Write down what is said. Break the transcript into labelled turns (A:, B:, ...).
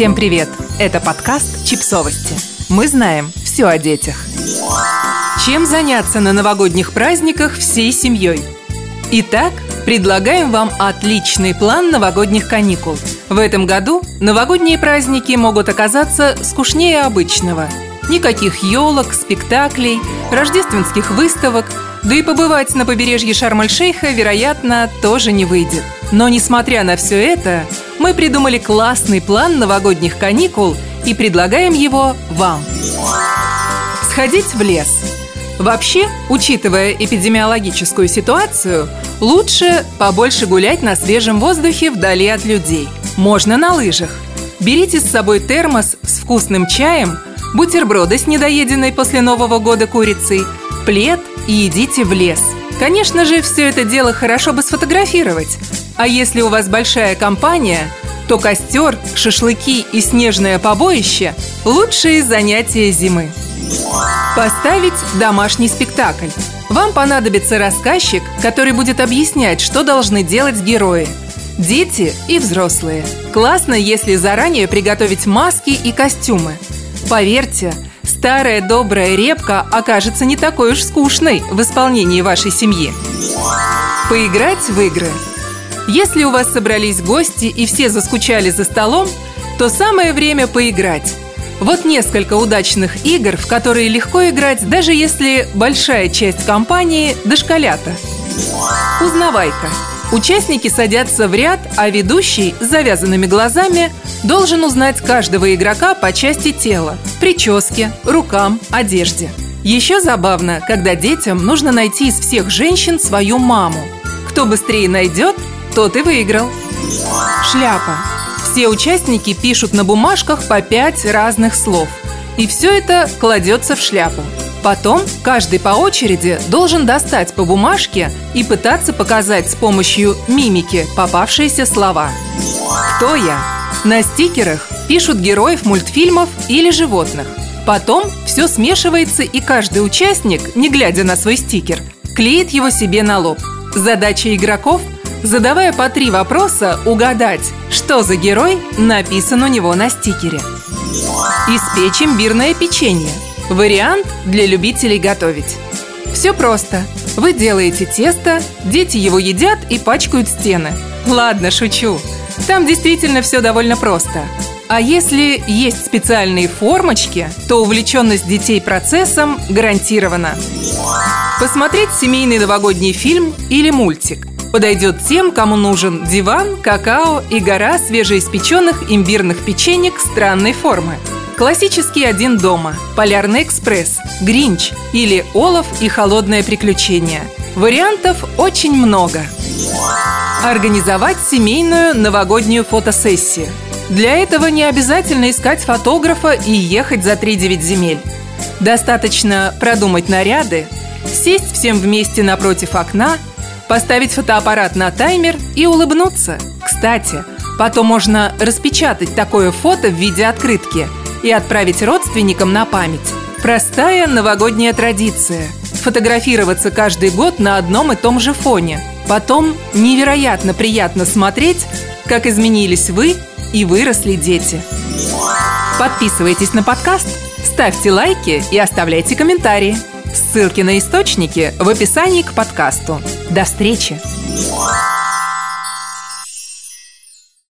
A: Всем привет! Это подкаст «Чипсовости». Мы знаем все о детях. Чем заняться на новогодних праздниках всей семьей? Итак, предлагаем вам отличный план новогодних каникул. В этом году новогодние праздники могут оказаться скучнее обычного. Никаких елок, спектаклей, рождественских выставок, да и побывать на побережье Шарм-эль-Шейха, вероятно, тоже не выйдет. Но несмотря на все это, мы придумали классный план новогодних каникул и предлагаем его вам. Сходить в лес. Вообще, учитывая эпидемиологическую ситуацию, лучше побольше гулять на свежем воздухе вдали от людей. Можно на лыжах. Берите с собой термос с вкусным чаем, бутерброды с недоеденной после Нового года курицей, плед и идите в лес. Конечно же, все это дело хорошо бы сфотографировать, а если у вас большая компания, то костер, шашлыки и снежное побоище – лучшие занятия зимы. Поставить домашний спектакль. Вам понадобится рассказчик, который будет объяснять, что должны делать герои. Дети и взрослые. Классно, если заранее приготовить маски и костюмы. Поверьте, старая добрая репка окажется не такой уж скучной в исполнении вашей семьи. Поиграть в игры – если у вас собрались гости и все заскучали за столом, то самое время поиграть. Вот несколько удачных игр, в которые легко играть, даже если большая часть компании – дошколята. Узнавайка. Участники садятся в ряд, а ведущий с завязанными глазами должен узнать каждого игрока по части тела – прическе, рукам, одежде. Еще забавно, когда детям нужно найти из всех женщин свою маму. Кто быстрее найдет, тот и выиграл. Шляпа. Все участники пишут на бумажках по пять разных слов. И все это кладется в шляпу. Потом каждый по очереди должен достать по бумажке и пытаться показать с помощью мимики попавшиеся слова. Кто я? На стикерах пишут героев мультфильмов или животных. Потом все смешивается, и каждый участник, не глядя на свой стикер, клеит его себе на лоб. Задача игроков – задавая по три вопроса, угадать, что за герой написан у него на стикере. Испечь имбирное печенье. Вариант для любителей готовить. Все просто. Вы делаете тесто, дети его едят и пачкают стены. Ладно, шучу. Там действительно все довольно просто. А если есть специальные формочки, то увлеченность детей процессом гарантирована. Посмотреть семейный новогодний фильм или мультик. Подойдет тем, кому нужен диван, какао и гора свежеиспеченных имбирных печенек странной формы. Классический «Один дома», «Полярный экспресс», «Гринч» или «Олаф и холодное приключение». Вариантов очень много. Организовать семейную новогоднюю фотосессию. Для этого не обязательно искать фотографа и ехать за 3-9 земель. Достаточно продумать наряды, сесть всем вместе напротив окна – поставить фотоаппарат на таймер и улыбнуться. Кстати, потом можно распечатать такое фото в виде открытки и отправить родственникам на память. Простая новогодняя традиция – фотографироваться каждый год на одном и том же фоне. Потом невероятно приятно смотреть, как изменились вы и выросли дети. Подписывайтесь на подкаст, ставьте лайки и оставляйте комментарии. Ссылки на источники в описании к подкасту. До встречи!